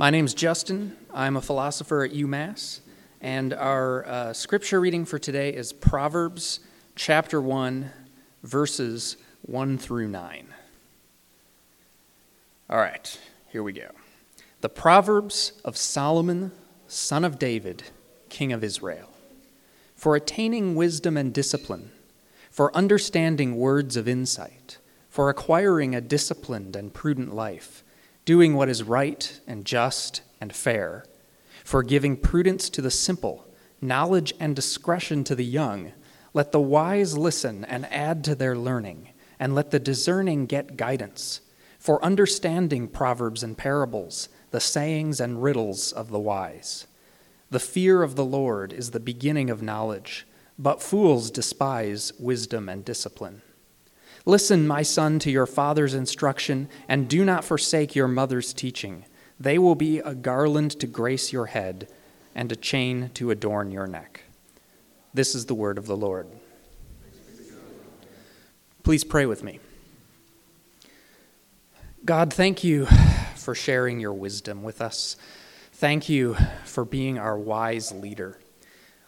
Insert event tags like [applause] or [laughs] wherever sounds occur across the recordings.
My name's Justin. I'm a philosopher at UMass, and our uh, scripture reading for today is Proverbs chapter 1, verses 1 through 9. All right, here we go. The Proverbs of Solomon, son of David, king of Israel. For attaining wisdom and discipline, for understanding words of insight, for acquiring a disciplined and prudent life, doing what is right and just and fair, for giving prudence to the simple, knowledge and discretion to the young. Let the wise listen and add to their learning, and let the discerning get guidance. For understanding proverbs and parables, the sayings and riddles of the wise. The fear of the Lord is the beginning of knowledge, but fools despise wisdom and discipline. Listen, my son, to your father's instruction, and do not forsake your mother's teaching. They will be a garland to grace your head and a chain to adorn your neck. This is the word of the Lord. Please pray with me. God, thank you for sharing your wisdom with us. Thank you for being our wise leader.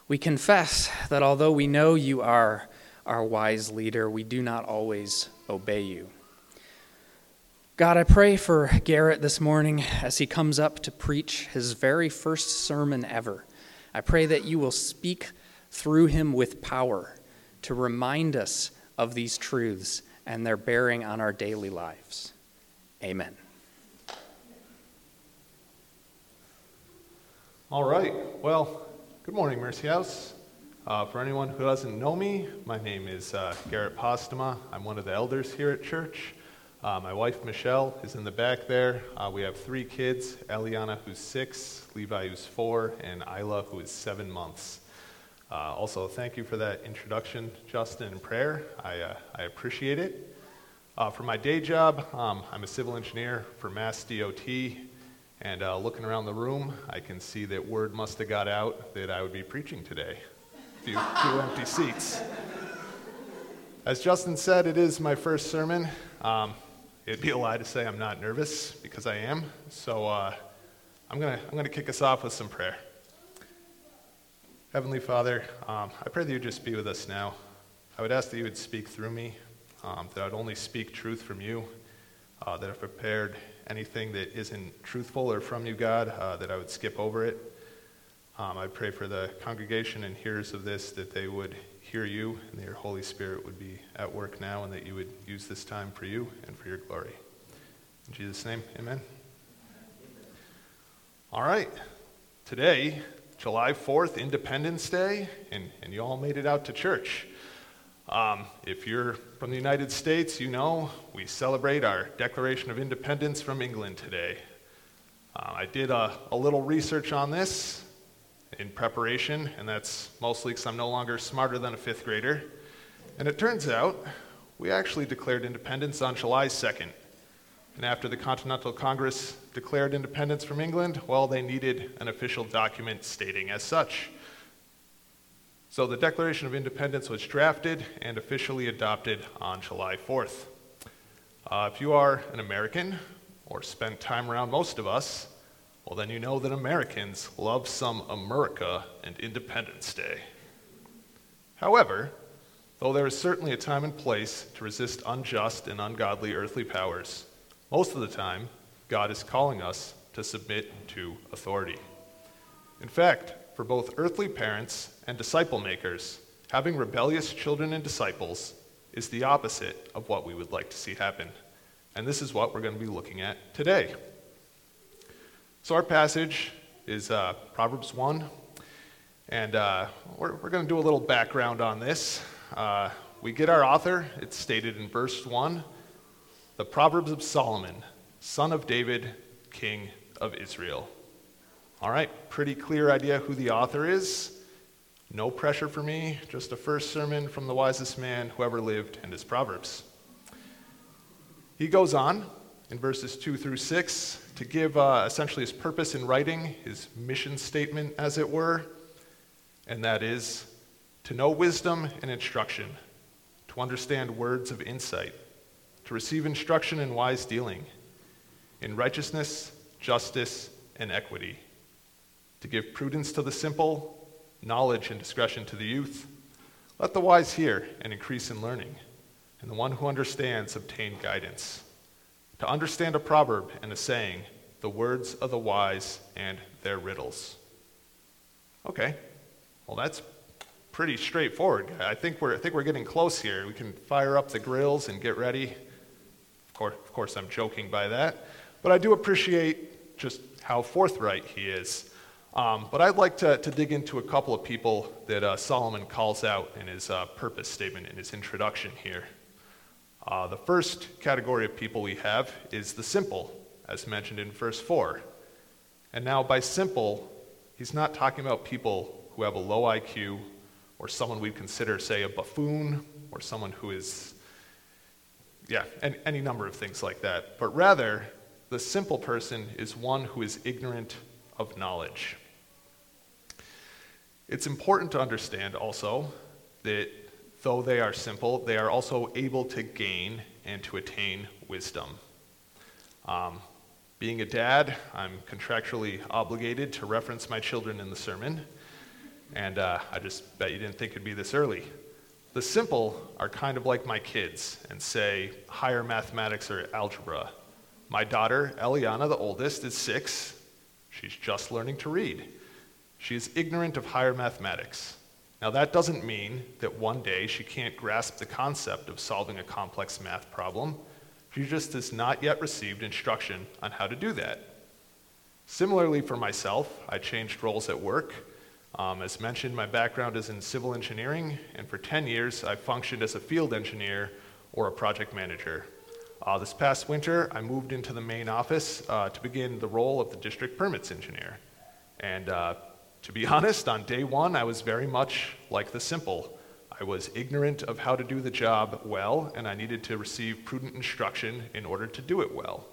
We confess that although we know you are our wise leader, we do not always obey you. God, I pray for Garrett this morning as he comes up to preach his very first sermon ever. I pray that you will speak through him with power to remind us of these truths and their bearing on our daily lives. Amen. All right. Well, good morning, Mercy House. Uh, for anyone who doesn't know me, my name is uh, Garrett Postuma. I'm one of the elders here at church. Uh, my wife, Michelle, is in the back there. Uh, we have three kids Eliana, who's six, Levi, who's four, and Isla, who is seven months. Uh, also, thank you for that introduction, Justin, and prayer. I, uh, I appreciate it. for my day job, um, I'm a civil engineer for Mass DOT. And looking around the room, I can see that word must have got out that I would be preaching today few, few empty seats. As Justin said, it is my first sermon. Um, it'd be a lie to say I'm not nervous because I am. So uh, I'm going to I'm gonna kick us off with some prayer. Heavenly Father, um, I pray that you just be with us now. I would ask that you would speak through me, um, that I would only speak truth from you, uh, that if prepared anything that isn't truthful or from you, God, uh, that I would skip over it. Um, I pray for the congregation and hearers of this that they would hear you and that your Holy Spirit would be at work now and that you would use this time for you and for your glory. In Jesus' name, amen. All right. Today, July 4th, Independence Day, and, and you all made it out to church. Um, if you're from the United States, you know we celebrate our Declaration of Independence from England today. Uh, I did a, a little research on this in preparation, and that's mostly because I'm no longer smarter than a fifth grader. And it turns out we actually declared independence on July 2nd. And after the Continental Congress declared independence from England, well, they needed an official document stating as such. So the Declaration of Independence was drafted and officially adopted on July 4th. Uh, if you are an American, or spent time around most of us, well, then you know that Americans love some America and Independence Day. However, though there is certainly a time and place to resist unjust and ungodly earthly powers, most of the time, God is calling us to submit to authority. In fact, for both earthly parents and disciple makers, having rebellious children and disciples is the opposite of what we would like to see happen. And this is what we're going to be looking at today. So, our passage is uh, Proverbs 1, and uh, we're, we're going to do a little background on this. Uh, we get our author, it's stated in verse 1 the Proverbs of Solomon, son of David, king of Israel. All right, pretty clear idea who the author is. No pressure for me, just a first sermon from the wisest man who ever lived and his Proverbs. He goes on in verses 2 through 6 to give uh, essentially his purpose in writing, his mission statement, as it were, and that is to know wisdom and instruction, to understand words of insight, to receive instruction in wise dealing, in righteousness, justice, and equity, to give prudence to the simple, knowledge and discretion to the youth. Let the wise hear and increase in learning, and the one who understands obtain guidance. To understand a proverb and a saying, the words of the wise and their riddles. Okay, well, that's pretty straightforward. I think we're, I think we're getting close here. We can fire up the grills and get ready. Of course, of course, I'm joking by that. But I do appreciate just how forthright he is. Um, but I'd like to, to dig into a couple of people that uh, Solomon calls out in his uh, purpose statement in his introduction here. Uh, the first category of people we have is the simple, as mentioned in verse 4. And now, by simple, he's not talking about people who have a low IQ or someone we'd consider, say, a buffoon or someone who is, yeah, any, any number of things like that. But rather, the simple person is one who is ignorant of knowledge. It's important to understand also that though they are simple, they are also able to gain and to attain wisdom. Um, being a dad, I'm contractually obligated to reference my children in the sermon. And uh, I just bet you didn't think it'd be this early. The simple are kind of like my kids and say higher mathematics or algebra. My daughter, Eliana, the oldest, is six. She's just learning to read. She is ignorant of higher mathematics. Now, that doesn't mean that one day she can't grasp the concept of solving a complex math problem. She just has not yet received instruction on how to do that. Similarly, for myself, I changed roles at work um, as mentioned, my background is in civil engineering, and for 10 years I functioned as a field engineer or a project manager. Uh, this past winter, I moved into the main office uh, to begin the role of the district permits engineer. And uh, to be honest, on day one, I was very much like the simple. I was ignorant of how to do the job well, and I needed to receive prudent instruction in order to do it well.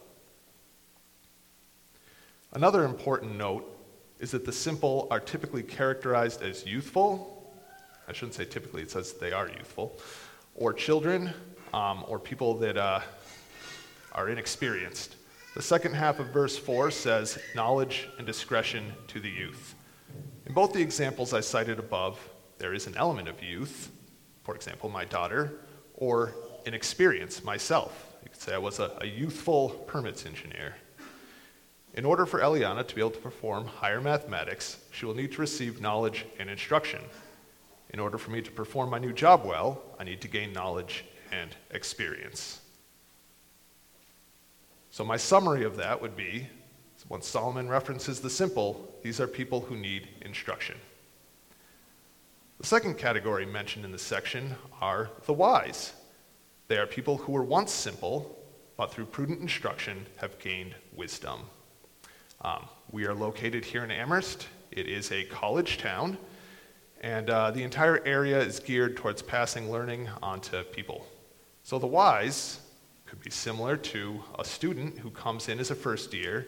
Another important note is that the simple are typically characterized as youthful. I shouldn't say typically, it says they are youthful, or children, um, or people that uh, are inexperienced. The second half of verse 4 says, knowledge and discretion to the youth. In both the examples I cited above, there is an element of youth, for example, my daughter, or inexperience, myself. You could say I was a, a youthful permits engineer. In order for Eliana to be able to perform higher mathematics, she will need to receive knowledge and instruction. In order for me to perform my new job well, I need to gain knowledge and experience. So, my summary of that would be when Solomon references the simple, these are people who need instruction. The second category mentioned in this section are the wise. They are people who were once simple, but through prudent instruction have gained wisdom. Um, we are located here in Amherst. It is a college town, and uh, the entire area is geared towards passing learning onto people. So the wise could be similar to a student who comes in as a first year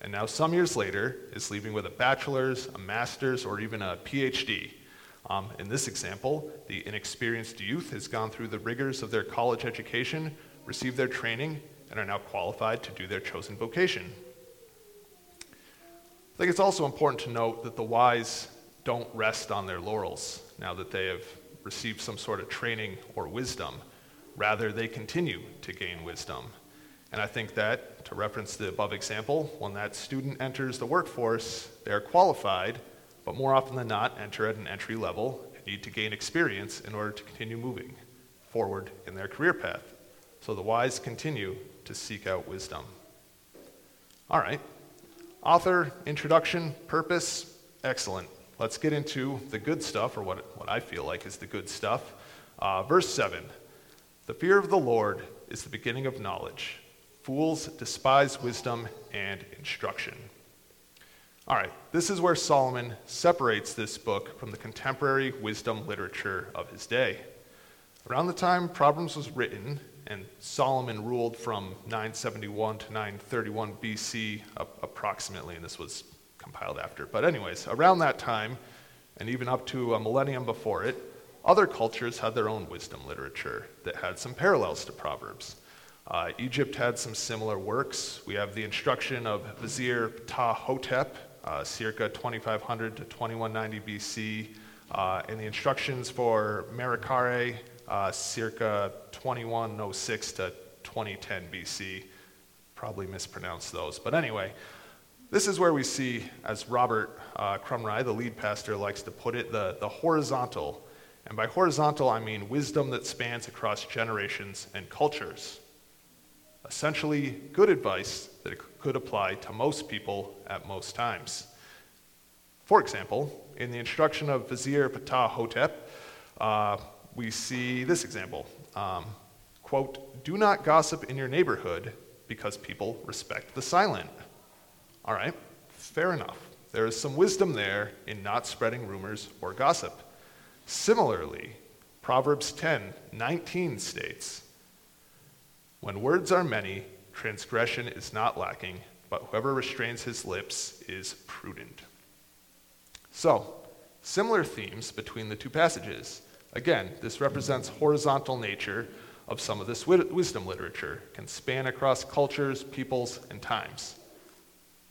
and now some years later is leaving with a bachelor's, a master's, or even a PhD. Um, in this example, the inexperienced youth has gone through the rigors of their college education, received their training, and are now qualified to do their chosen vocation. I think it's also important to note that the wise don't rest on their laurels now that they have received some sort of training or wisdom. Rather, they continue to gain wisdom. And I think that, to reference the above example, when that student enters the workforce, they are qualified, but more often than not enter at an entry level and need to gain experience in order to continue moving forward in their career path. So the wise continue to seek out wisdom. All right, Author, introduction, purpose, excellent. Let's get into the good stuff, or what, what I feel like is the good stuff. Uh, verse 7 The fear of the Lord is the beginning of knowledge. Fools despise wisdom and instruction. All right, this is where Solomon separates this book from the contemporary wisdom literature of his day. Around the time Proverbs was written, and Solomon ruled from 971 to 931 BC approximately, and this was compiled after. But, anyways, around that time, and even up to a millennium before it, other cultures had their own wisdom literature that had some parallels to Proverbs. Uh, Egypt had some similar works. We have the instruction of Vizier Ptah uh, circa 2500 to 2190 BC, uh, and the instructions for Merikare, uh, circa 2106 to 2010 BC. Probably mispronounced those. But anyway, this is where we see, as Robert uh, Crumry, the lead pastor, likes to put it, the, the horizontal. And by horizontal, I mean wisdom that spans across generations and cultures. Essentially, good advice that could apply to most people at most times. For example, in the instruction of Vizier Ptahhotep, uh, we see this example. Um, quote, do not gossip in your neighborhood because people respect the silent. All right, fair enough. There is some wisdom there in not spreading rumors or gossip. Similarly, Proverbs 10 19 states, When words are many, transgression is not lacking, but whoever restrains his lips is prudent. So, similar themes between the two passages. Again, this represents horizontal nature of some of this wisdom literature, can span across cultures, peoples, and times.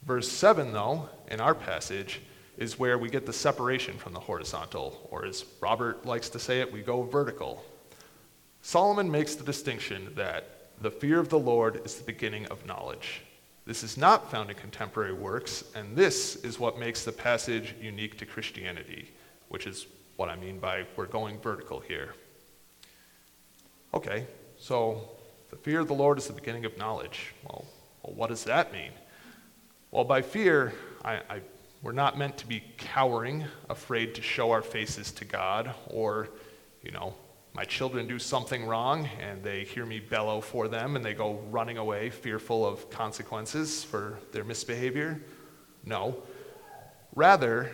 Verse 7, though, in our passage, is where we get the separation from the horizontal, or as Robert likes to say it, we go vertical. Solomon makes the distinction that the fear of the Lord is the beginning of knowledge. This is not found in contemporary works, and this is what makes the passage unique to Christianity, which is what I mean by we're going vertical here. Okay, so the fear of the Lord is the beginning of knowledge. Well, well what does that mean? Well, by fear, I, I, we're not meant to be cowering, afraid to show our faces to God, or, you know, my children do something wrong and they hear me bellow for them and they go running away, fearful of consequences for their misbehavior. No. Rather,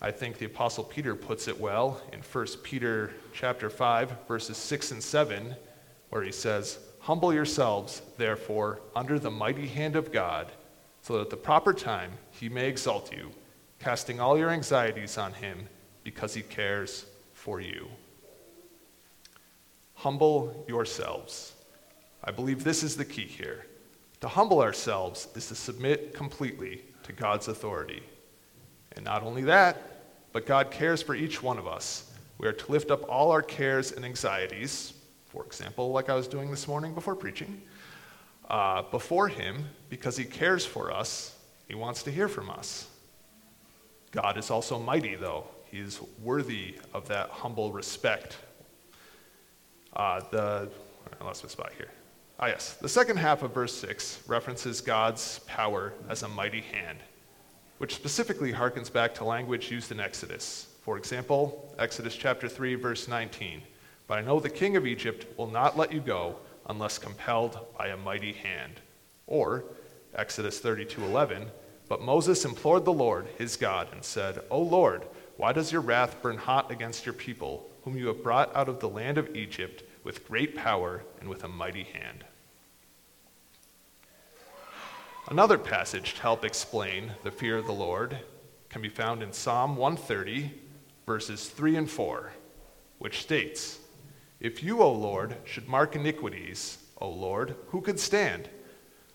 I think the apostle Peter puts it well in 1 Peter chapter 5 verses 6 and 7 where he says, "Humble yourselves therefore under the mighty hand of God." so that at the proper time he may exalt you, casting all your anxieties on him because he cares for you. Humble yourselves. I believe this is the key here. To humble ourselves is to submit completely to God's authority. And not only that, but God cares for each one of us. We are to lift up all our cares and anxieties, for example, like I was doing this morning before preaching, uh, before Him because He cares for us. He wants to hear from us. God is also mighty, though. He is worthy of that humble respect. Uh, the, I lost my spot here. Ah, yes. The second half of verse 6 references God's power as a mighty hand, which specifically harkens back to language used in Exodus. For example, Exodus chapter 3, verse 19. But I know the king of Egypt will not let you go unless compelled by a mighty hand. Or Exodus 32:11, but Moses implored the Lord, his God, and said, "O Lord, why does your wrath burn hot against your people, whom you have brought out of the land of Egypt with great power and with a mighty hand?" Another passage to help explain the fear of the Lord can be found in Psalm 130, verses 3 and 4, which states, if you, O Lord, should mark iniquities, O Lord, who could stand?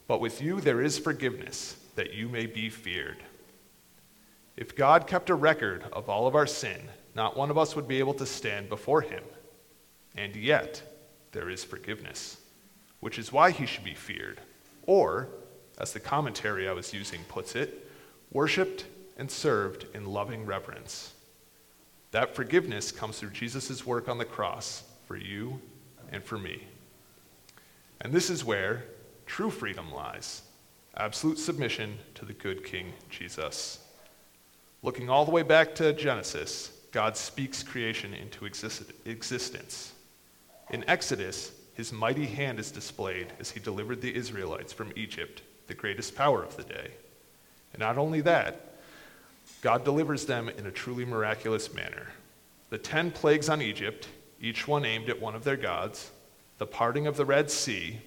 But with you there is forgiveness, that you may be feared. If God kept a record of all of our sin, not one of us would be able to stand before him. And yet, there is forgiveness, which is why he should be feared. Or, as the commentary I was using puts it, worshiped and served in loving reverence. That forgiveness comes through Jesus' work on the cross for you and for me. And this is where true freedom lies absolute submission to the good King Jesus. Looking all the way back to Genesis, God speaks creation into exist- existence. In Exodus, his mighty hand is displayed as he delivered the Israelites from Egypt, the greatest power of the day. And not only that, God delivers them in a truly miraculous manner. The ten plagues on Egypt each one aimed at one of their gods, the parting of the Red Sea,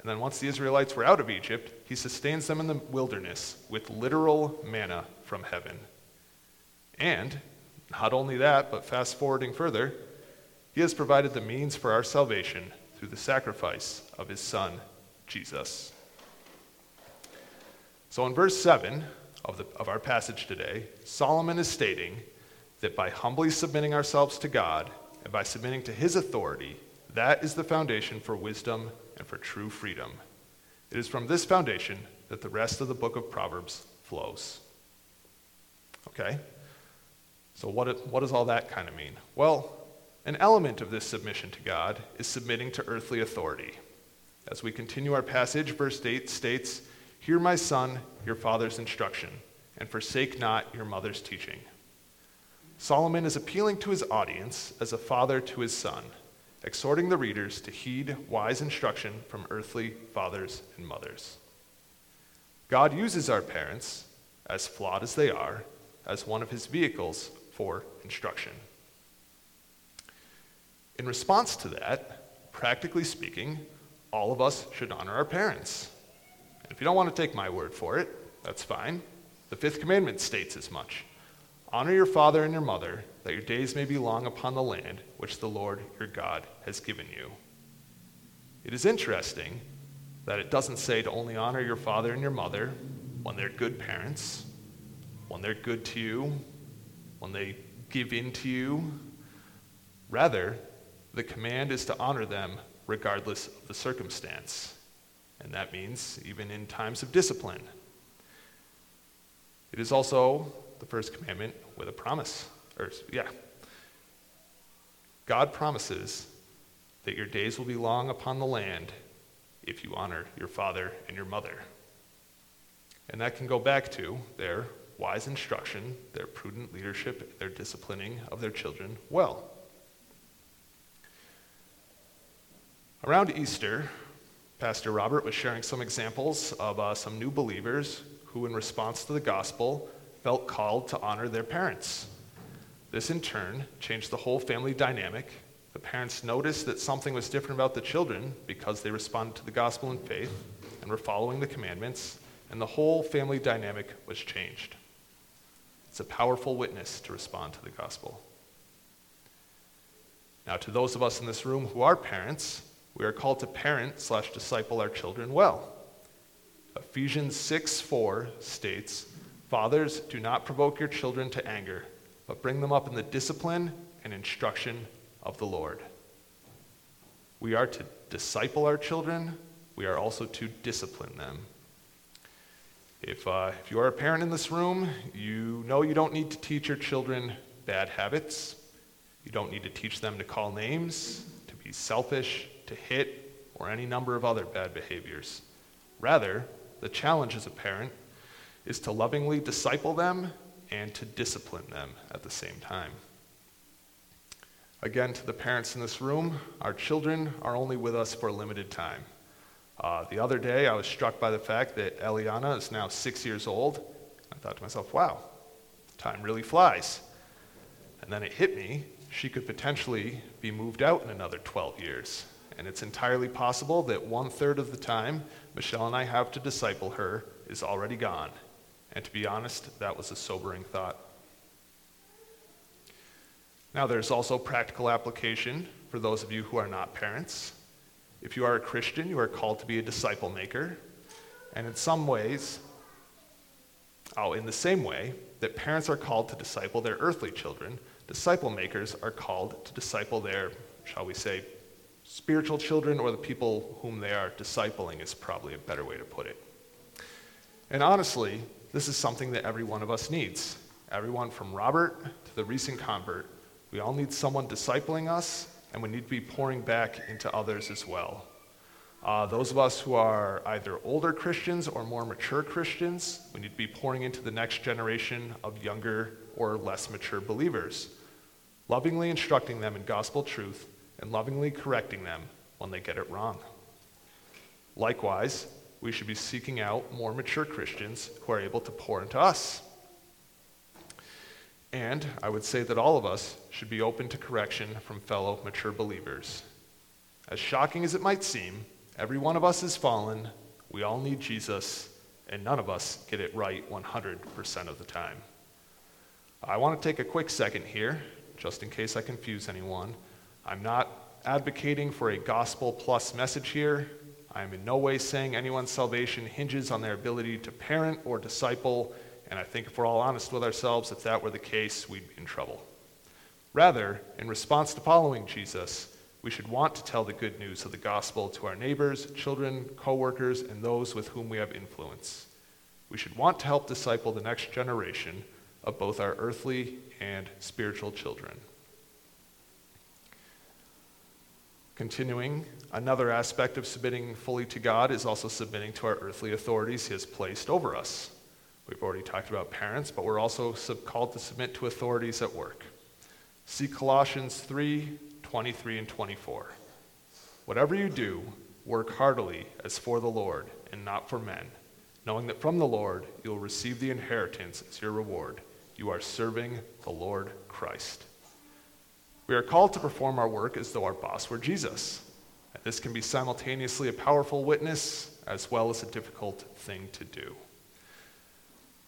and then once the Israelites were out of Egypt, he sustains them in the wilderness with literal manna from heaven. And not only that, but fast forwarding further, he has provided the means for our salvation through the sacrifice of his Son, Jesus. So in verse 7 of, the, of our passage today, Solomon is stating that by humbly submitting ourselves to God and by submitting to his authority, that is the foundation for wisdom and for true freedom. It is from this foundation that the rest of the book of Proverbs flows. Okay? So, what, what does all that kind of mean? Well, an element of this submission to God is submitting to earthly authority. As we continue our passage, verse 8 states, Hear, my son, your father's instruction, and forsake not your mother's teaching. Solomon is appealing to his audience as a father to his son, exhorting the readers to heed wise instruction from earthly fathers and mothers. God uses our parents, as flawed as they are, as one of his vehicles for instruction. In response to that, practically speaking, all of us should honor our parents. And if you don't want to take my word for it, that's fine. The fifth commandment states as much Honor your father and your mother, that your days may be long upon the land which the Lord your God has given you. It is interesting that it doesn't say to only honor your father and your mother when they're good parents, when they're good to you, when they give in to you. Rather, the command is to honor them regardless of the circumstance. And that means even in times of discipline. It is also the first commandment with a promise. Or, yeah. God promises that your days will be long upon the land if you honor your father and your mother. And that can go back to their wise instruction, their prudent leadership, their disciplining of their children well. Around Easter, Pastor Robert was sharing some examples of uh, some new believers who, in response to the gospel, felt called to honor their parents. This, in turn, changed the whole family dynamic. The parents noticed that something was different about the children because they responded to the gospel in faith and were following the commandments, and the whole family dynamic was changed. It's a powerful witness to respond to the gospel. Now, to those of us in this room who are parents, we are called to parent slash disciple our children well. Ephesians 6 4 states, Fathers, do not provoke your children to anger, but bring them up in the discipline and instruction of the Lord. We are to disciple our children, we are also to discipline them. If, uh, if you are a parent in this room, you know you don't need to teach your children bad habits. You don't need to teach them to call names, to be selfish, to hit, or any number of other bad behaviors. Rather, the challenge as a parent is to lovingly disciple them and to discipline them at the same time. Again, to the parents in this room, our children are only with us for a limited time. Uh, the other day, I was struck by the fact that Eliana is now six years old. I thought to myself, wow, time really flies. And then it hit me, she could potentially be moved out in another 12 years. And it's entirely possible that one third of the time Michelle and I have to disciple her is already gone. And to be honest, that was a sobering thought. Now, there's also practical application for those of you who are not parents. If you are a Christian, you are called to be a disciple maker. And in some ways, oh, in the same way that parents are called to disciple their earthly children, disciple makers are called to disciple their, shall we say, spiritual children or the people whom they are discipling, is probably a better way to put it. And honestly, this is something that every one of us needs. Everyone from Robert to the recent convert, we all need someone discipling us and we need to be pouring back into others as well. Uh, those of us who are either older Christians or more mature Christians, we need to be pouring into the next generation of younger or less mature believers, lovingly instructing them in gospel truth and lovingly correcting them when they get it wrong. Likewise, we should be seeking out more mature Christians who are able to pour into us. And I would say that all of us should be open to correction from fellow mature believers. As shocking as it might seem, every one of us is fallen, we all need Jesus, and none of us get it right 100% of the time. I want to take a quick second here, just in case I confuse anyone. I'm not advocating for a gospel plus message here. I am in no way saying anyone's salvation hinges on their ability to parent or disciple, and I think if we're all honest with ourselves, if that were the case, we'd be in trouble. Rather, in response to following Jesus, we should want to tell the good news of the gospel to our neighbors, children, coworkers, and those with whom we have influence. We should want to help disciple the next generation of both our earthly and spiritual children. Continuing, another aspect of submitting fully to God is also submitting to our earthly authorities He has placed over us. We've already talked about parents, but we're also called to submit to authorities at work. See Colossians 3 23 and 24. Whatever you do, work heartily as for the Lord and not for men, knowing that from the Lord you will receive the inheritance as your reward. You are serving the Lord Christ. We are called to perform our work as though our boss were Jesus. And this can be simultaneously a powerful witness as well as a difficult thing to do.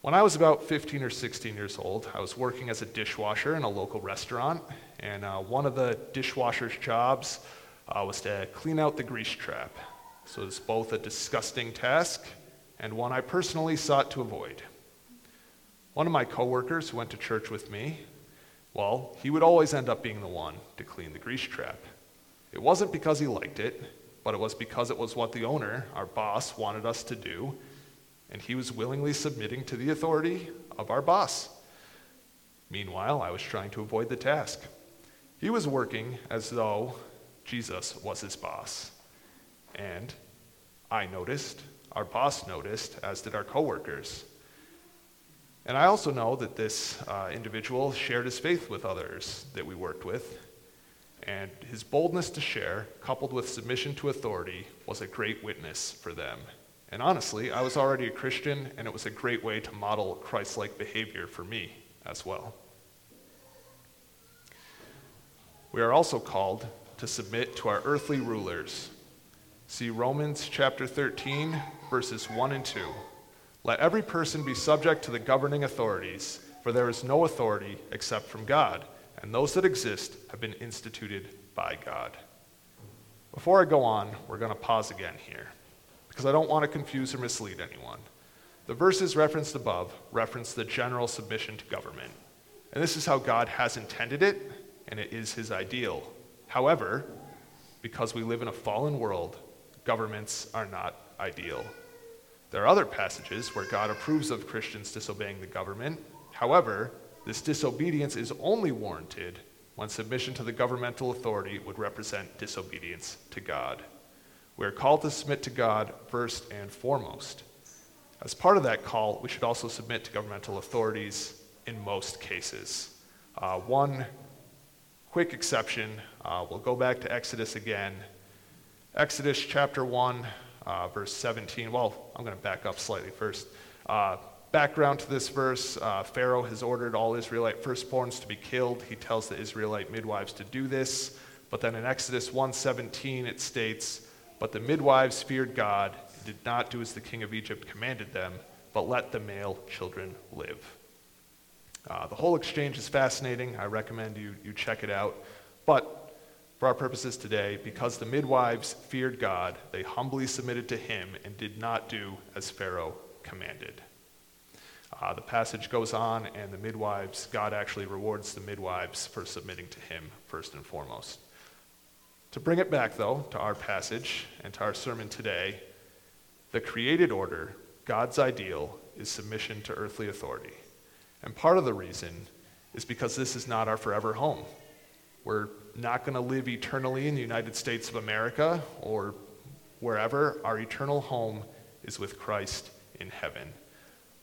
When I was about 15 or 16 years old, I was working as a dishwasher in a local restaurant, and uh, one of the dishwasher's jobs uh, was to clean out the grease trap. So it's both a disgusting task and one I personally sought to avoid. One of my coworkers who went to church with me well, he would always end up being the one to clean the grease trap. It wasn't because he liked it, but it was because it was what the owner, our boss, wanted us to do, and he was willingly submitting to the authority of our boss. Meanwhile, I was trying to avoid the task. He was working as though Jesus was his boss. And I noticed, our boss noticed, as did our coworkers. And I also know that this uh, individual shared his faith with others that we worked with. And his boldness to share, coupled with submission to authority, was a great witness for them. And honestly, I was already a Christian, and it was a great way to model Christ like behavior for me as well. We are also called to submit to our earthly rulers. See Romans chapter 13, verses 1 and 2. Let every person be subject to the governing authorities, for there is no authority except from God, and those that exist have been instituted by God. Before I go on, we're going to pause again here, because I don't want to confuse or mislead anyone. The verses referenced above reference the general submission to government, and this is how God has intended it, and it is his ideal. However, because we live in a fallen world, governments are not ideal. There are other passages where God approves of Christians disobeying the government. However, this disobedience is only warranted when submission to the governmental authority would represent disobedience to God. We are called to submit to God first and foremost. As part of that call, we should also submit to governmental authorities in most cases. Uh, one quick exception, uh, we'll go back to Exodus again. Exodus chapter 1, uh, verse 17. Well, I'm going to back up slightly first. Uh, background to this verse uh, Pharaoh has ordered all Israelite firstborns to be killed. He tells the Israelite midwives to do this. But then in Exodus 1:17 it states, "But the midwives feared God and did not do as the king of Egypt commanded them, but let the male children live." Uh, the whole exchange is fascinating. I recommend you, you check it out. But for our purposes today, because the midwives feared God, they humbly submitted to him and did not do as Pharaoh commanded. Uh, the passage goes on, and the midwives, God actually rewards the midwives for submitting to him first and foremost. To bring it back, though, to our passage and to our sermon today, the created order, God's ideal, is submission to earthly authority. And part of the reason is because this is not our forever home. We're not going to live eternally in the United States of America or wherever. Our eternal home is with Christ in heaven.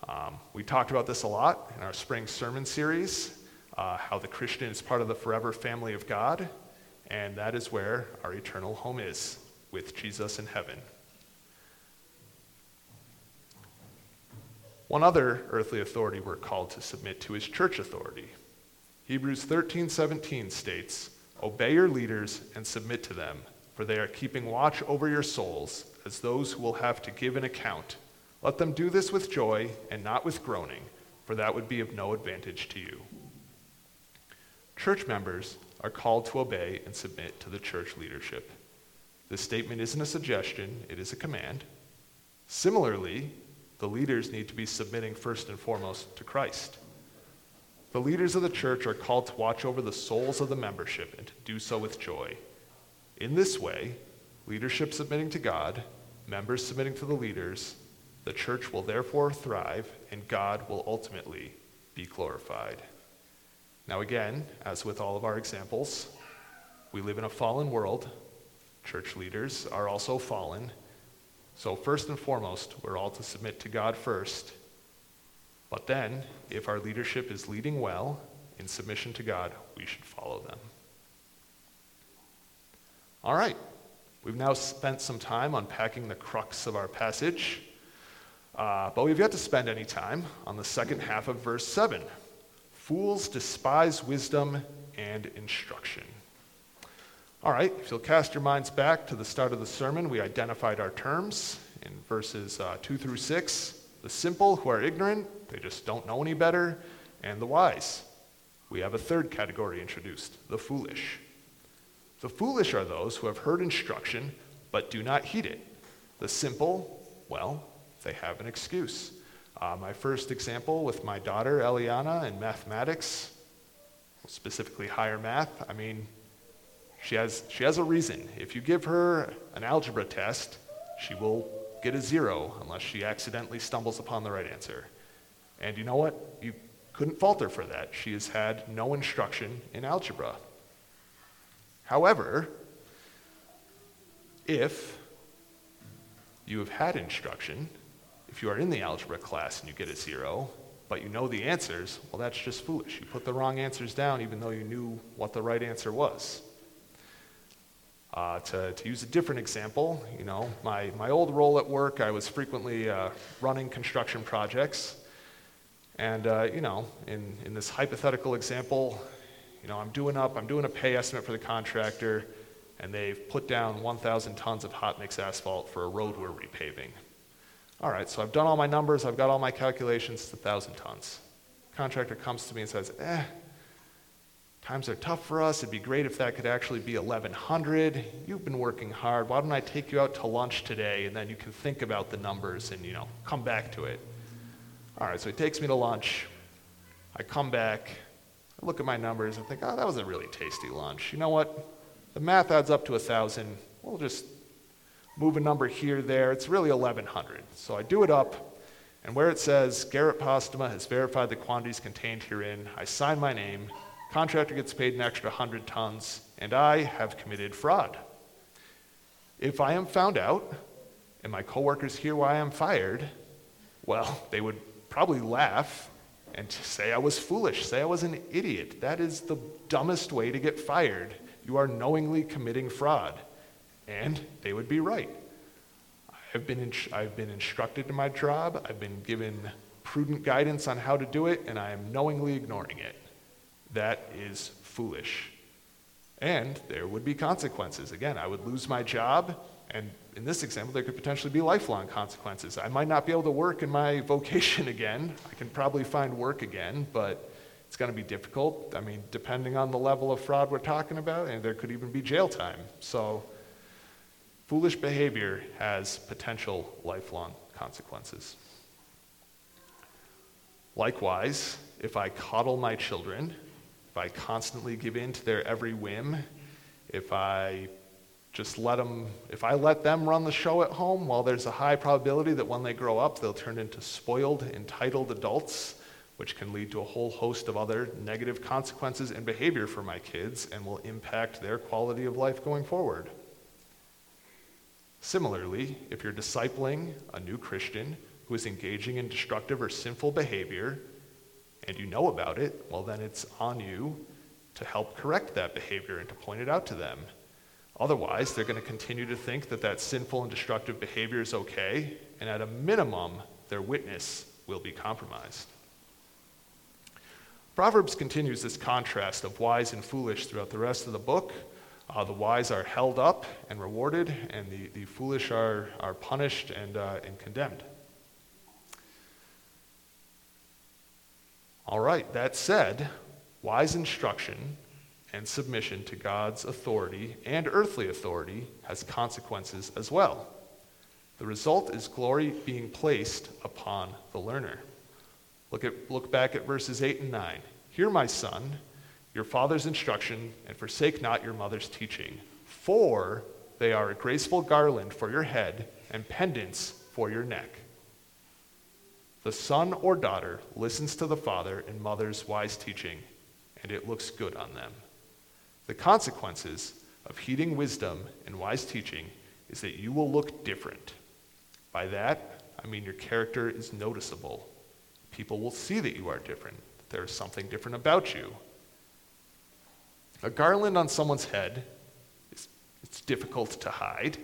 Um, we talked about this a lot in our spring sermon series uh, how the Christian is part of the forever family of God, and that is where our eternal home is with Jesus in heaven. One other earthly authority we're called to submit to is church authority. Hebrews 13:17 states, Obey your leaders and submit to them, for they are keeping watch over your souls as those who will have to give an account. Let them do this with joy and not with groaning, for that would be of no advantage to you. Church members are called to obey and submit to the church leadership. This statement isn't a suggestion, it is a command. Similarly, the leaders need to be submitting first and foremost to Christ. The leaders of the church are called to watch over the souls of the membership and to do so with joy. In this way, leadership submitting to God, members submitting to the leaders, the church will therefore thrive and God will ultimately be glorified. Now, again, as with all of our examples, we live in a fallen world. Church leaders are also fallen. So, first and foremost, we're all to submit to God first. But then, if our leadership is leading well in submission to God, we should follow them. All right, we've now spent some time unpacking the crux of our passage, uh, but we've yet to spend any time on the second half of verse 7. Fools despise wisdom and instruction. All right, if you'll cast your minds back to the start of the sermon, we identified our terms in verses uh, 2 through 6 the simple who are ignorant, they just don't know any better, and the wise. We have a third category introduced the foolish. The foolish are those who have heard instruction but do not heed it. The simple, well, they have an excuse. Uh, my first example with my daughter Eliana in mathematics, specifically higher math, I mean, she has, she has a reason. If you give her an algebra test, she will get a zero unless she accidentally stumbles upon the right answer. And you know what? You couldn't fault her for that. She has had no instruction in algebra. However, if you have had instruction, if you are in the algebra class and you get a zero, but you know the answers, well, that's just foolish. You put the wrong answers down even though you knew what the right answer was. Uh, to, to use a different example, you know, my, my old role at work, I was frequently uh, running construction projects. And, uh, you know, in, in this hypothetical example, you know, I'm doing up, I'm doing a pay estimate for the contractor, and they've put down 1,000 tons of hot mix asphalt for a road we're repaving. All right, so I've done all my numbers, I've got all my calculations, it's 1,000 tons. Contractor comes to me and says, eh, Times are tough for us. It'd be great if that could actually be 1100. You've been working hard. Why don't I take you out to lunch today and then you can think about the numbers and, you know, come back to it. All right, so he takes me to lunch. I come back. I look at my numbers and think, oh, that was a really tasty lunch. You know what? The math adds up to 1,000. We'll just move a number here, there. It's really 1,100. So I do it up, and where it says Garrett Postuma has verified the quantities contained herein, I sign my name Contractor gets paid an extra 100 tons, and I have committed fraud. If I am found out and my coworkers hear why I'm fired, well, they would probably laugh and say I was foolish, say I was an idiot. That is the dumbest way to get fired. You are knowingly committing fraud. And they would be right. I've been, in, I've been instructed in my job, I've been given prudent guidance on how to do it, and I am knowingly ignoring it. That is foolish. And there would be consequences. Again, I would lose my job, and in this example, there could potentially be lifelong consequences. I might not be able to work in my vocation [laughs] again. I can probably find work again, but it's going to be difficult. I mean, depending on the level of fraud we're talking about, and there could even be jail time. So, foolish behavior has potential lifelong consequences. Likewise, if I coddle my children, if I constantly give in to their every whim, if I just let them, if I let them run the show at home, well, there's a high probability that when they grow up, they'll turn into spoiled, entitled adults, which can lead to a whole host of other negative consequences and behavior for my kids and will impact their quality of life going forward. Similarly, if you're discipling a new Christian who is engaging in destructive or sinful behavior, and you know about it, well, then it's on you to help correct that behavior and to point it out to them. Otherwise, they're going to continue to think that that sinful and destructive behavior is okay, and at a minimum, their witness will be compromised. Proverbs continues this contrast of wise and foolish throughout the rest of the book. Uh, the wise are held up and rewarded, and the, the foolish are, are punished and, uh, and condemned. All right, that said, wise instruction and submission to God's authority and earthly authority has consequences as well. The result is glory being placed upon the learner. Look, at, look back at verses 8 and 9. Hear, my son, your father's instruction, and forsake not your mother's teaching, for they are a graceful garland for your head and pendants for your neck. The son or daughter listens to the father and mother's wise teaching, and it looks good on them. The consequences of heeding wisdom and wise teaching is that you will look different. By that, I mean your character is noticeable. People will see that you are different. There is something different about you. A garland on someone's head is it's difficult to hide.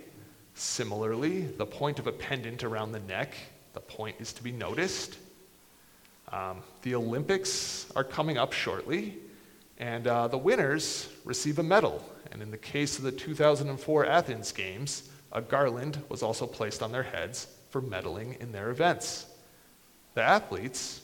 Similarly, the point of a pendant around the neck, the point is to be noticed. Um, the Olympics are coming up shortly, and uh, the winners receive a medal. And in the case of the 2004 Athens Games, a garland was also placed on their heads for medaling in their events. The athletes,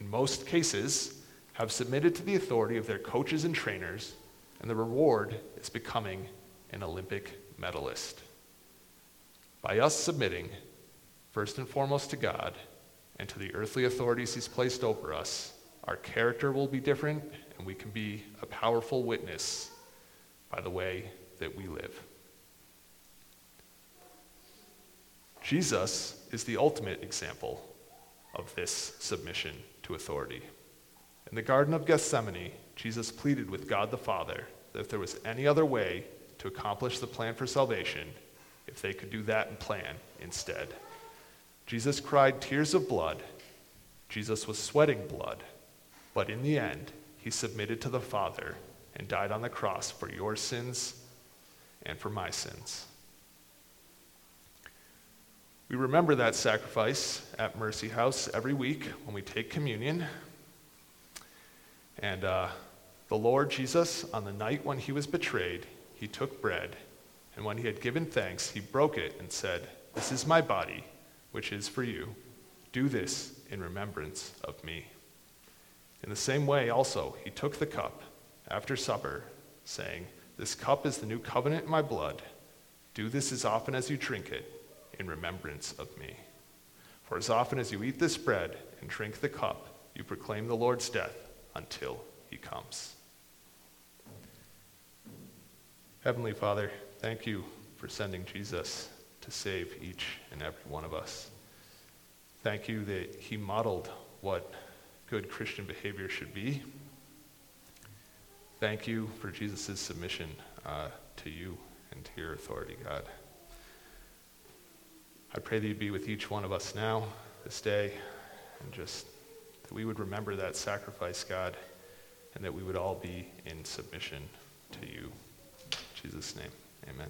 in most cases, have submitted to the authority of their coaches and trainers, and the reward is becoming an Olympic medalist. By us submitting, first and foremost to God and to the earthly authorities He's placed over us, our character will be different, and we can be a powerful witness by the way that we live. Jesus is the ultimate example of this submission to authority. In the Garden of Gethsemane, Jesus pleaded with God the Father that if there was any other way to accomplish the plan for salvation, if they could do that and plan instead. Jesus cried tears of blood. Jesus was sweating blood. But in the end, he submitted to the Father and died on the cross for your sins and for my sins. We remember that sacrifice at Mercy House every week when we take communion. And uh, the Lord Jesus, on the night when he was betrayed, he took bread, and when he had given thanks, he broke it and said, This is my body, which is for you. Do this in remembrance of me. In the same way, also, he took the cup after supper, saying, This cup is the new covenant in my blood. Do this as often as you drink it in remembrance of me. For as often as you eat this bread and drink the cup, you proclaim the Lord's death until he comes. Heavenly Father, thank you for sending Jesus to save each and every one of us. Thank you that he modeled what good Christian behavior should be. Thank you for Jesus' submission uh, to you and to your authority, God. I pray that you'd be with each one of us now, this day, and just that we would remember that sacrifice, God, and that we would all be in submission to you. In Jesus' name, amen.